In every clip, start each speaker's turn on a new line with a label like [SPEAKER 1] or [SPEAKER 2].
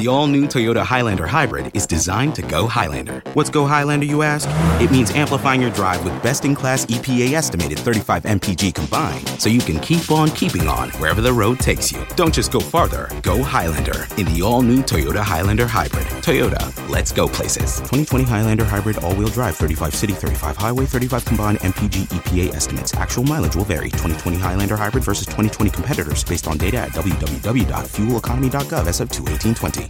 [SPEAKER 1] The all new Toyota Highlander Hybrid is designed to go Highlander. What's go Highlander, you ask? It means amplifying your drive with best in class EPA estimated 35 mpg combined so you can keep on keeping on wherever the road takes you. Don't just go farther, go Highlander in the all new Toyota Highlander Hybrid. Toyota, let's go places. 2020 Highlander Hybrid all wheel drive 35 city, 35 highway, 35 combined mpg EPA estimates. Actual mileage will vary. 2020 Highlander Hybrid versus 2020 competitors based on data at www.fueleconomy.gov SF2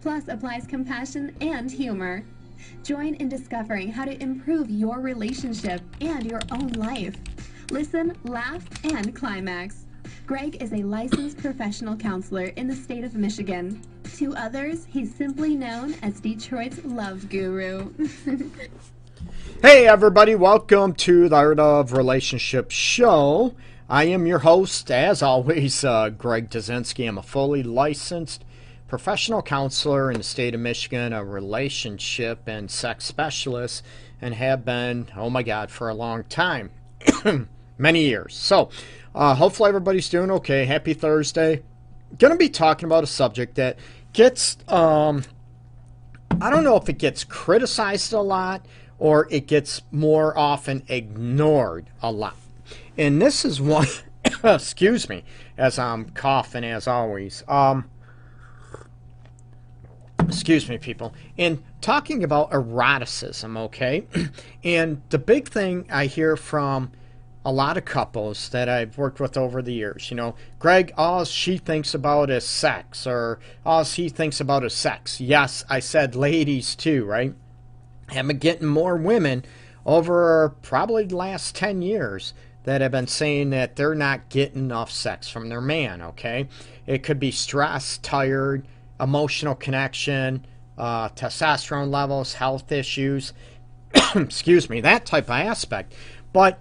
[SPEAKER 2] plus applies compassion and humor. Join in discovering how to improve your relationship and your own life. Listen, laugh, and climax. Greg is a licensed professional counselor in the state of Michigan. To others, he's simply known as Detroit's love guru.
[SPEAKER 3] hey, everybody, welcome to the Art of Relationship show. I am your host, as always, uh, Greg Dudzinski. I'm a fully licensed professional counselor in the state of Michigan, a relationship and sex specialist, and have been, oh my God, for a long time. Many years. So, uh, hopefully everybody's doing okay. Happy Thursday. Going to be talking about a subject that gets, um, I don't know if it gets criticized a lot or it gets more often ignored a lot. And this is one, excuse me, as I'm coughing as always. Um, excuse me, people, in talking about eroticism, okay? and the big thing I hear from a lot of couples that I've worked with over the years, you know, Greg, all she thinks about is sex, or all he thinks about is sex. Yes, I said ladies too, right? I'm getting more women over probably the last 10 years that have been saying that they're not getting enough sex from their man, okay? It could be stress, tired, emotional connection, uh, testosterone levels, health issues, excuse me, that type of aspect. But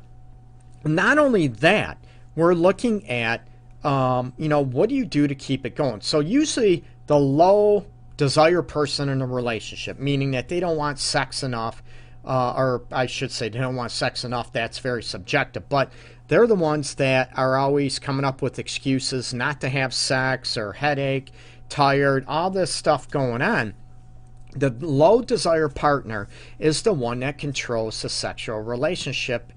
[SPEAKER 3] not only that, we're looking at, um, you know, what do you do to keep it going? So usually the low desire person in a relationship, meaning that they don't want sex enough, uh, or I should say they don't want sex enough, that's very subjective, but they're the ones that are always coming up with excuses not to have sex or headache tired, all this stuff going on. The low desire partner is the one that controls the sexual relationship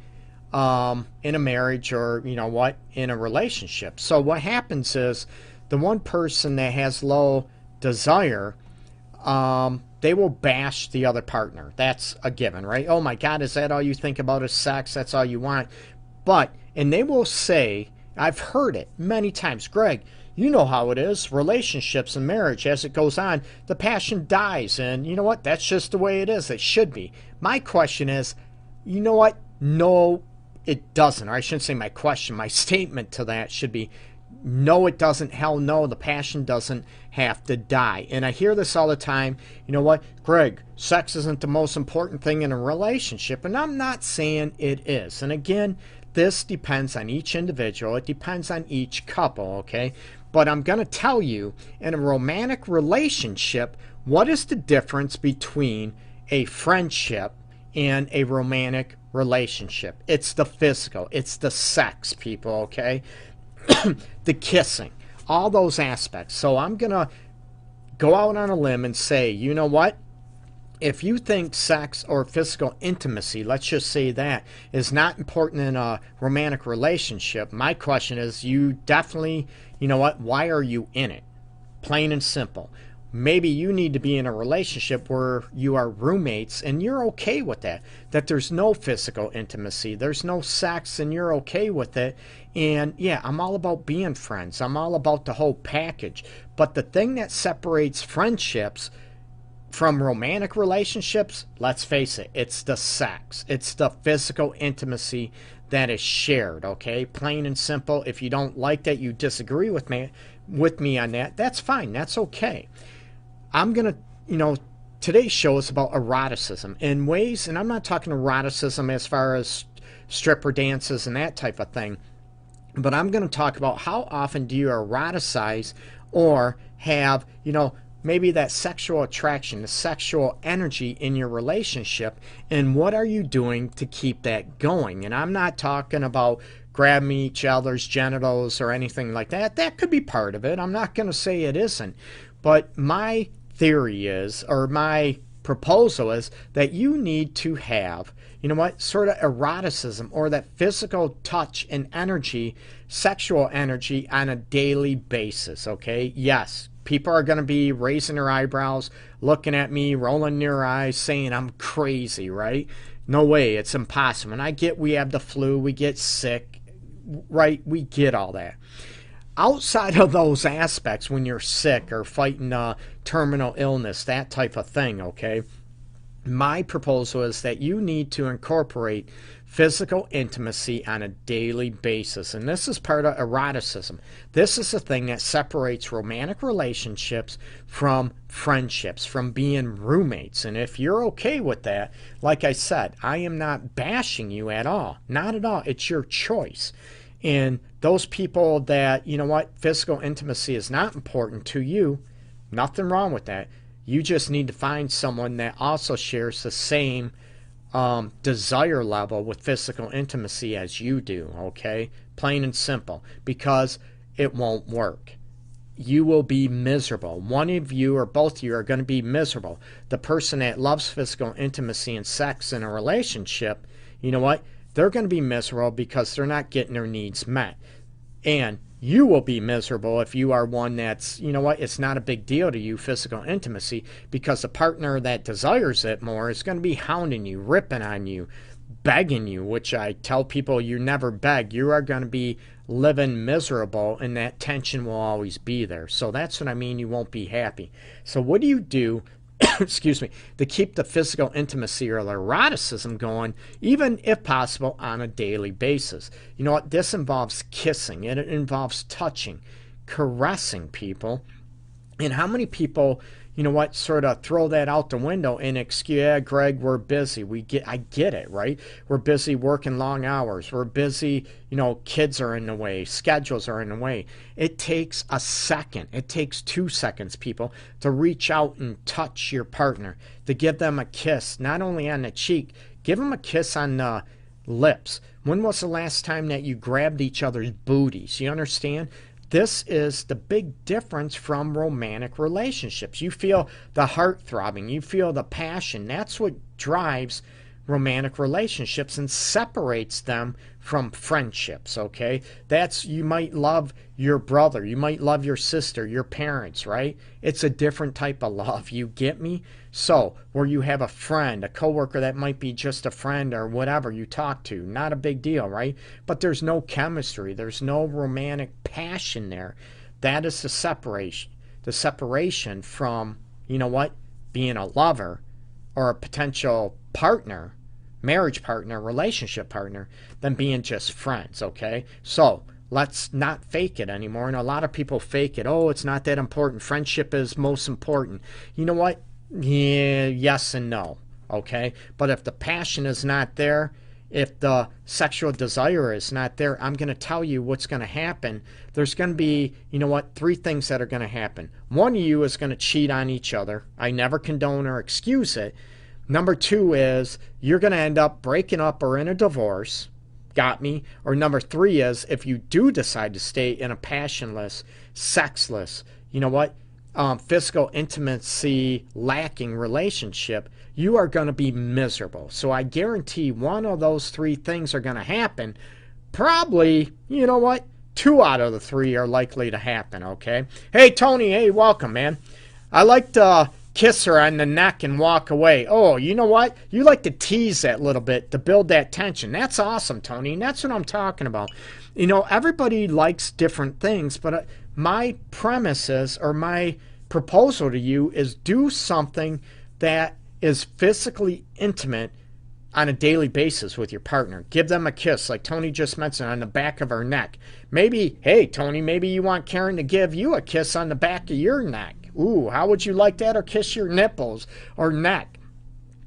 [SPEAKER 3] um, in a marriage or, you know what, in a relationship. So what happens is the one person that has low desire, um, they will bash the other partner. That's a given, right? Oh my God, is that all you think about is sex? That's all you want. But, and they will say, I've heard it many times, Greg, you know how it is. Relationships and marriage as it goes on the passion dies and you know what? That's just the way it is. It should be. My question is you know what? No it doesn't. Or i shouldn't say my question. My statement to that should be no it doesn't. Hell no the passion doesn't have to die. And i hear this all the time. You know what? Greg sex isn't the most important thing in a relationship and i'm not saying it is. And again this depends on each individual. It depends on each couple okay but I'm going to tell you in a romantic relationship, what is the difference between a friendship and a romantic relationship? It's the physical, it's the sex, people, okay? the kissing, all those aspects. So I'm going to go out on a limb and say, you know what? If you think sex or physical intimacy, let's just say that, is not important in a romantic relationship, my question is you definitely, you know what, why are you in it? Plain and simple. Maybe you need to be in a relationship where you are roommates and you're okay with that. That there's no physical intimacy, there's no sex, and you're okay with it. And yeah, I'm all about being friends, I'm all about the whole package. But the thing that separates friendships from romantic relationships, let's face it, it's the sex, it's the physical intimacy that is shared, okay? Plain and simple. If you don't like that, you disagree with me, with me on that, that's fine. That's okay. I'm going to, you know, today's show is about eroticism in ways, and I'm not talking eroticism as far as stripper dances and that type of thing, but I'm going to talk about how often do you eroticize or have, you know, maybe that sexual attraction, the sexual energy in your relationship, and what are you doing to keep that going? And I'm not talking about grabbing each other's genitals or anything like that. That could be part of it. I'm not going to say it isn't. But my theory is, or my proposal is, that you need to have, you know what, sort of eroticism or that physical touch and energy, sexual energy on a daily basis, okay? Yes, people are going to be raising their eyebrows, looking at me, rolling their eyes, saying I'm crazy, right? No way, it's impossible. And I get we have the flu, we get sick, right? We get all that. Outside of those aspects, when you're sick or fighting a terminal illness, that type of thing, okay? My proposal is that you need to incorporate physical intimacy on a daily basis. And this is part of eroticism. This is the thing that separates romantic relationships from friendships, from being roommates. And if you're okay with that, like I said, I am not bashing you at all. Not at all. It's your choice. And those people that, you know what, physical intimacy is not important to you, nothing wrong with that. You just need to find someone that also shares the same um, desire level with physical intimacy as you do, okay? Plain and simple. Because it won't work. You will be miserable. One of you or both of you are going to be miserable. The person that loves physical intimacy and sex in a relationship, you know what? They're going to be miserable because they're not getting their needs met. And you will be miserable if you are one that's, you know what, it's not a big deal to you, physical intimacy, because the partner that desires it more is going to be hounding you, ripping on you, begging you, which I tell people you never beg. You are going to be living miserable, and that tension will always be there. So that's what I mean, you won't be happy. So, what do you do excuse me, to keep the physical intimacy or eroticism going, even if possible, on a daily basis. You know what? This involves kissing, and it involves touching, caressing people. And how many people you know what, sort of throw that out the window and excuse, yeah, Greg, we're busy. We get, I get it, right? We're busy working long hours. We're busy, you know, kids are in the way, schedules are in the way. It takes a second, it takes two seconds, people, to reach out and touch your partner, to give them a kiss, not only on the cheek, give them a kiss on the lips. When was the last time that you grabbed each other's booties? You understand? This is the big difference from romantic relationships. You feel the heart throbbing, you feel the passion. That's what drives romantic relationships and separates them from friendships, okay? That's you might love your brother, you might love your sister, your parents, right? It's a different type of love. You get me? So, where you have a friend, a coworker that might be just a friend or whatever you talk to, not a big deal, right? But there's no chemistry, there's no romantic passion there. That is the separation. The separation from, you know what, being a lover or a potential partner marriage partner, relationship partner, than being just friends, okay? So let's not fake it anymore. And a lot of people fake it. Oh, it's not that important. Friendship is most important. You know what? Yeah, yes and no, okay? But if the passion is not there, if the sexual desire is not there, I'm going to tell you what's going to happen. There's going to be, you know what, three things that are going to happen. One of you is going to cheat on each other. I never condone or excuse it. Number two is you're going to end up breaking up or in a divorce. Got me? Or number three is if you do decide to stay in a passionless, sexless, you know what? Um, physical intimacy lacking relationship, you are going to be miserable. So I guarantee one of those three things are going to happen. Probably, you know what? Two out of the three are likely to happen, okay? Hey, Tony, hey, welcome, man. I like to kiss her on the neck and walk away. Oh, you know what? You like to tease that little bit to build that tension. That's awesome, Tony. And that's what I'm talking about. You know, everybody likes different things, but uh, my premises or my proposal to you is do something that is physically intimate on a daily basis with your partner. Give them a kiss, like Tony just mentioned, on the back of her neck. Maybe, hey, Tony, maybe you want Karen to give you a kiss on the back of your neck. Ooh, how would you like that? Or kiss your nipples or neck.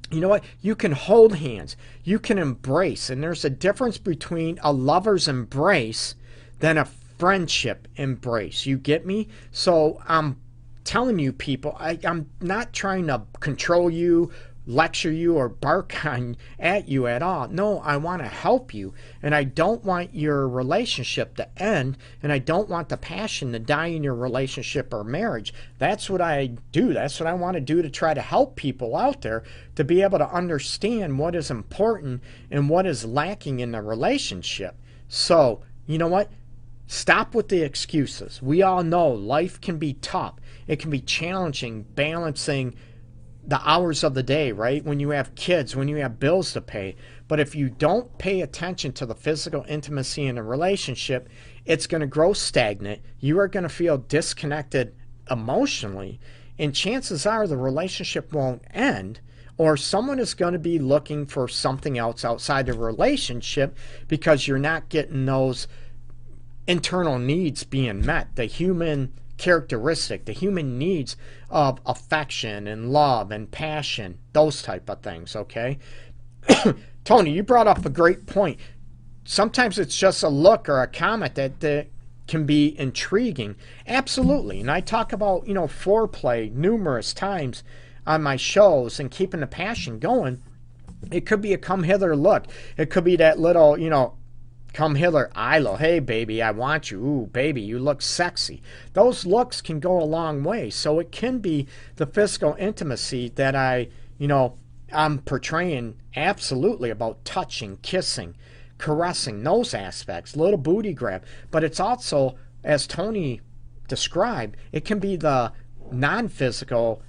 [SPEAKER 3] You know what? You can hold hands. You can embrace. And there's a difference between a lover's embrace than a friendship embrace. You get me? So I'm telling you, people, I, I'm not trying to control you lecture you or bark on at you at all. No, I want to help you and I don't want your relationship to end and I don't want the passion to die in your relationship or marriage. That's what I do. That's what I want to do to try to help people out there to be able to understand what is important and what is lacking in the relationship. So, you know what? Stop with the excuses. We all know life can be tough. It can be challenging balancing the hours of the day, right? When you have kids, when you have bills to pay. But if you don't pay attention to the physical intimacy in a relationship, it's going to grow stagnant. You are going to feel disconnected emotionally. And chances are the relationship won't end, or someone is going to be looking for something else outside the relationship because you're not getting those internal needs being met. The human characteristic, the human needs of affection and love and passion, those type of things, okay? Tony, you brought up a great point. Sometimes it's just a look or a comment that, that can be intriguing. Absolutely. And I talk about, you know, foreplay numerous times on my shows and keeping the passion going. It could be a come hither look. It could be that little, you know, Come hither, Ilo. Hey, baby, I want you. Ooh, baby, you look sexy. Those looks can go a long way. So it can be the physical intimacy that I, you know, I'm portraying absolutely about touching, kissing, caressing, those aspects, little booty grab. But it's also, as Tony described, it can be the non physical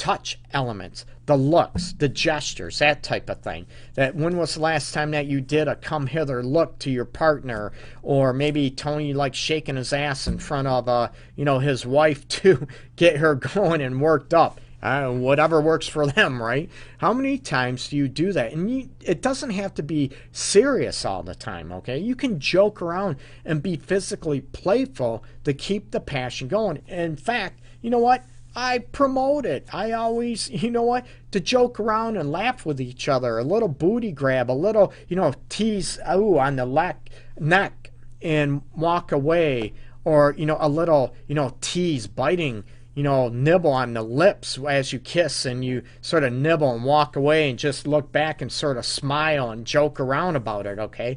[SPEAKER 3] touch elements, the looks, the gestures, that type of thing. That when was the last time that you did a come hither look to your partner, or maybe Tony like shaking his ass in front of uh, you know, his wife to get her going and worked up. Uh, whatever works for them, right? How many times do you do that? And you, it doesn't have to be serious all the time, okay? You can joke around and be physically playful to keep the passion going. In fact, you know what? I promote it. I always, you know what, to joke around and laugh with each other, a little booty grab, a little, you know, tease ooh, on the neck, neck and walk away, or, you know, a little, you know, tease, biting, you know, nibble on the lips as you kiss and you sort of nibble and walk away and just look back and sort of smile and joke around about it, okay?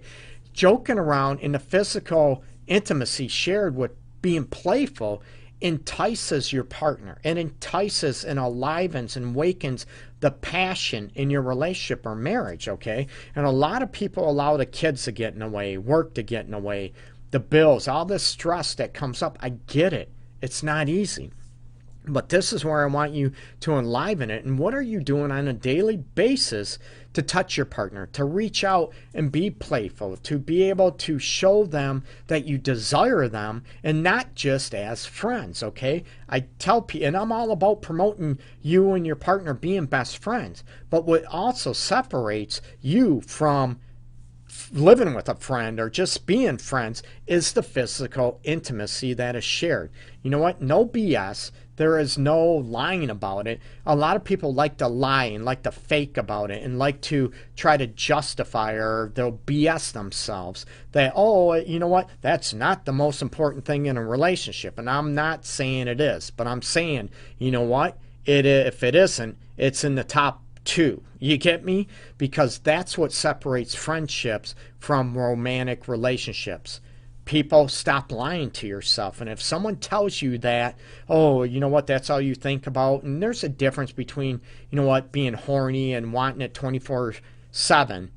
[SPEAKER 3] Joking around in the physical intimacy shared with being playful entices your partner and entices and alivens and wakens the passion in your relationship or marriage, okay? And a lot of people allow the kids to get in the way, work to get in the way, the bills, all this stress that comes up. I get it. It's not easy. But this is where I want you to enliven it. And what are you doing on a daily basis to touch your partner, to reach out and be playful, to be able to show them that you desire them and not just as friends, okay? I tell people, and I'm all about promoting you and your partner being best friends. But what also separates you from living with a friend or just being friends is the physical intimacy that is shared. You know what? No BS. There is no lying about it. A lot of people like to lie and like to fake about it and like to try to justify or they'll BS themselves that, oh, you know what? That's not the most important thing in a relationship. And I'm not saying it is, but I'm saying, you know what? It, if it isn't, it's in the top two. You get me? Because that's what separates friendships from romantic relationships people stop lying to yourself. And if someone tells you that, oh, you know what, that's all you think about, and there's a difference between, you know what, being horny and wanting it 24 7,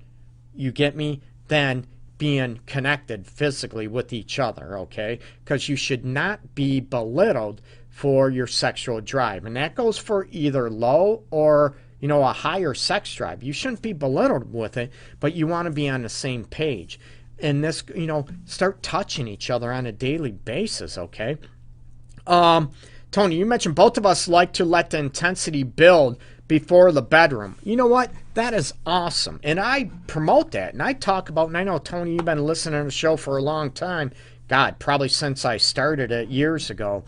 [SPEAKER 3] you get me, then being connected physically with each other, okay? Because you should not be belittled for your sexual drive. And that goes for either low or you know, a higher sex drive. You shouldn't be belittled with it, but you want to be on the same page and this you know start touching each other on a daily basis okay um tony you mentioned both of us like to let the intensity build before the bedroom. You know what? That is awesome. And I promote that. And I talk about, and I know, Tony, you've been listening to the show for a long time. God, probably since I started it years ago.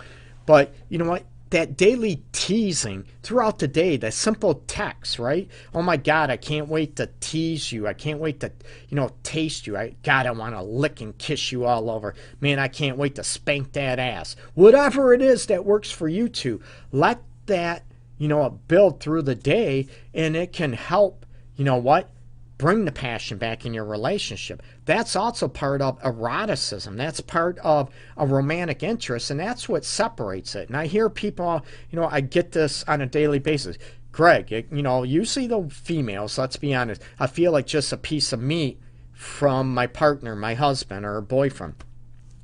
[SPEAKER 3] But you know what? That daily teasing throughout the day, that simple text, right? Oh my God, I can't wait to tease you. I can't wait to, you know, taste you. I God, I want to lick and kiss you all over. Man, I can't wait to spank that ass. Whatever it is that works for you two, let that, you know, build through the day and it can help, you know what? Bring the passion back in your relationship. That's also part of eroticism. That's part of a romantic interest, and that's what separates it. And I hear people, you know, I get this on a daily basis. Greg, you know, usually the females, let's be honest, I feel like just a piece of meat from my partner, my husband, or boyfriend.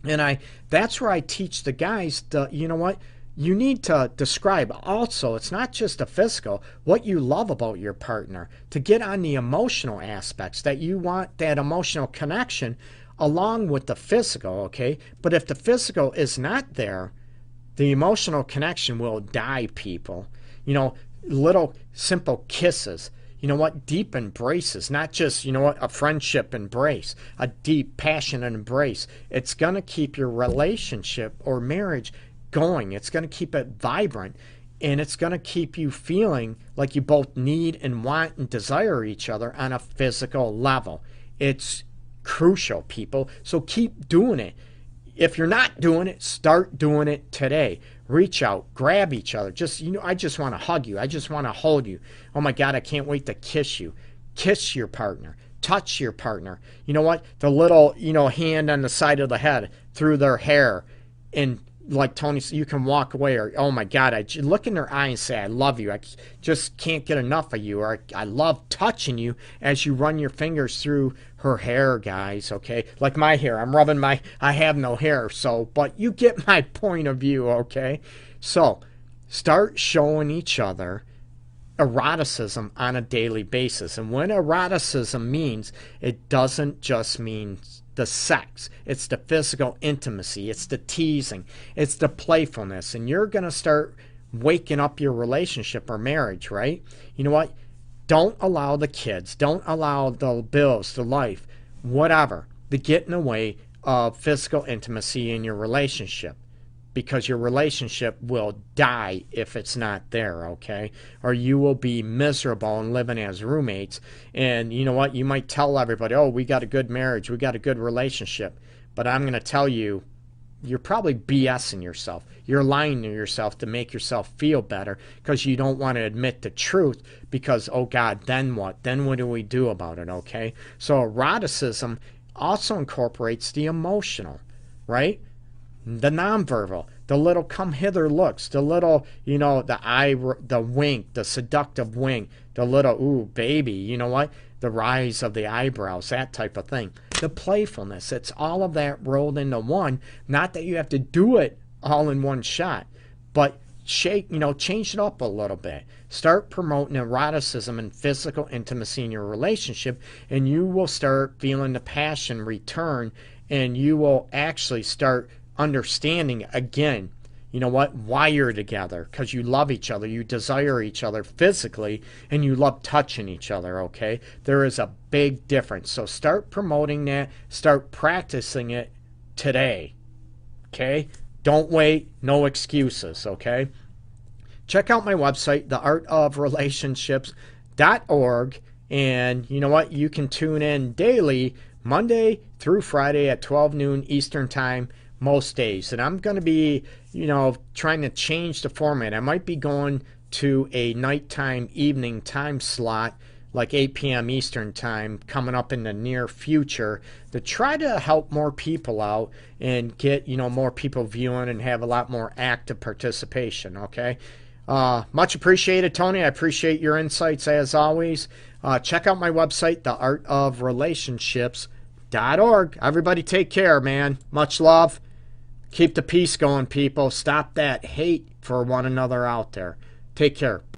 [SPEAKER 3] And I that's where I teach the guys to, you know what? You need to describe also it's not just the physical what you love about your partner to get on the emotional aspects that you want that emotional connection along with the physical okay? But if the physical is not there the emotional connection will die people. You know little simple kisses you know what? Deep embraces not just you know what? A friendship embrace a deep passionate embrace. It's going to keep your relationship or marriage going. It's going to keep it vibrant and it's going to keep you feeling like you both need and want and desire each other on a physical level. It's crucial, people. So keep doing it. If you're not doing it, start doing it today. Reach out, grab each other. Just, you know, I just want to hug you. I just want to hold you. Oh my God, I can't wait to kiss you. Kiss your partner. Touch your partner. You know what? The little, you know, hand on the side of the head through their hair and like Tony, you can walk away or, oh my God, I look in their eye and say, I love you. I just can't get enough of you. Or I love touching you as you run your fingers through her hair, guys. Okay. Like my hair. I'm rubbing my, I have no hair. So, but you get my point of view. Okay. So start showing each other eroticism on a daily basis. And when eroticism means, it doesn't just mean the sex, it's the physical intimacy, it's the teasing, it's the playfulness. And you're going to start waking up your relationship or marriage, right? You know what? Don't allow the kids, don't allow the bills, the life, whatever, to get in the way of physical intimacy in your relationship because your relationship will die if it's not there, okay? Or you will be miserable and living as roommates. And you know what? You might tell everybody, oh, we got a good marriage, we got a good relationship. But I'm going to tell you, you're probably BSing yourself. You're lying to yourself to make yourself feel better because you don't want to admit the truth because, oh God, then what? Then what do we do about it, okay? So eroticism also incorporates the emotional, right? The nonverbal, the little come hither looks, the little, you know, the eye, the wink, the seductive wink, the little, ooh, baby, you know what? The rise of the eyebrows, that type of thing. The playfulness, it's all of that rolled into one. Not that you have to do it all in one shot, but shake, you know, change it up a little bit. Start promoting eroticism and physical intimacy in your relationship, and you will start feeling the passion return, and you will actually start understanding again you know what why you're together because you love each other you desire each other physically and you love touching each other okay? There is a big difference. So start promoting that start practicing it today okay? Don't wait no excuses okay? Check out my website theartofrelationships.org and you know what? You can tune in daily monday through friday at 12 noon eastern time most days. And I'm going to be, you know, trying to change the format. I might be going to a nighttime evening time slot like 8 p.m. Eastern time coming up in the near future to try to help more people out and get, you know, more people viewing and have a lot more active participation, okay? Uh, much appreciated, Tony. I appreciate your insights as always. Uh, check out my website, theartofrelationships.org. Everybody take care, man. Much love. Keep the peace going, people. Stop that hate for one another out there. Take care.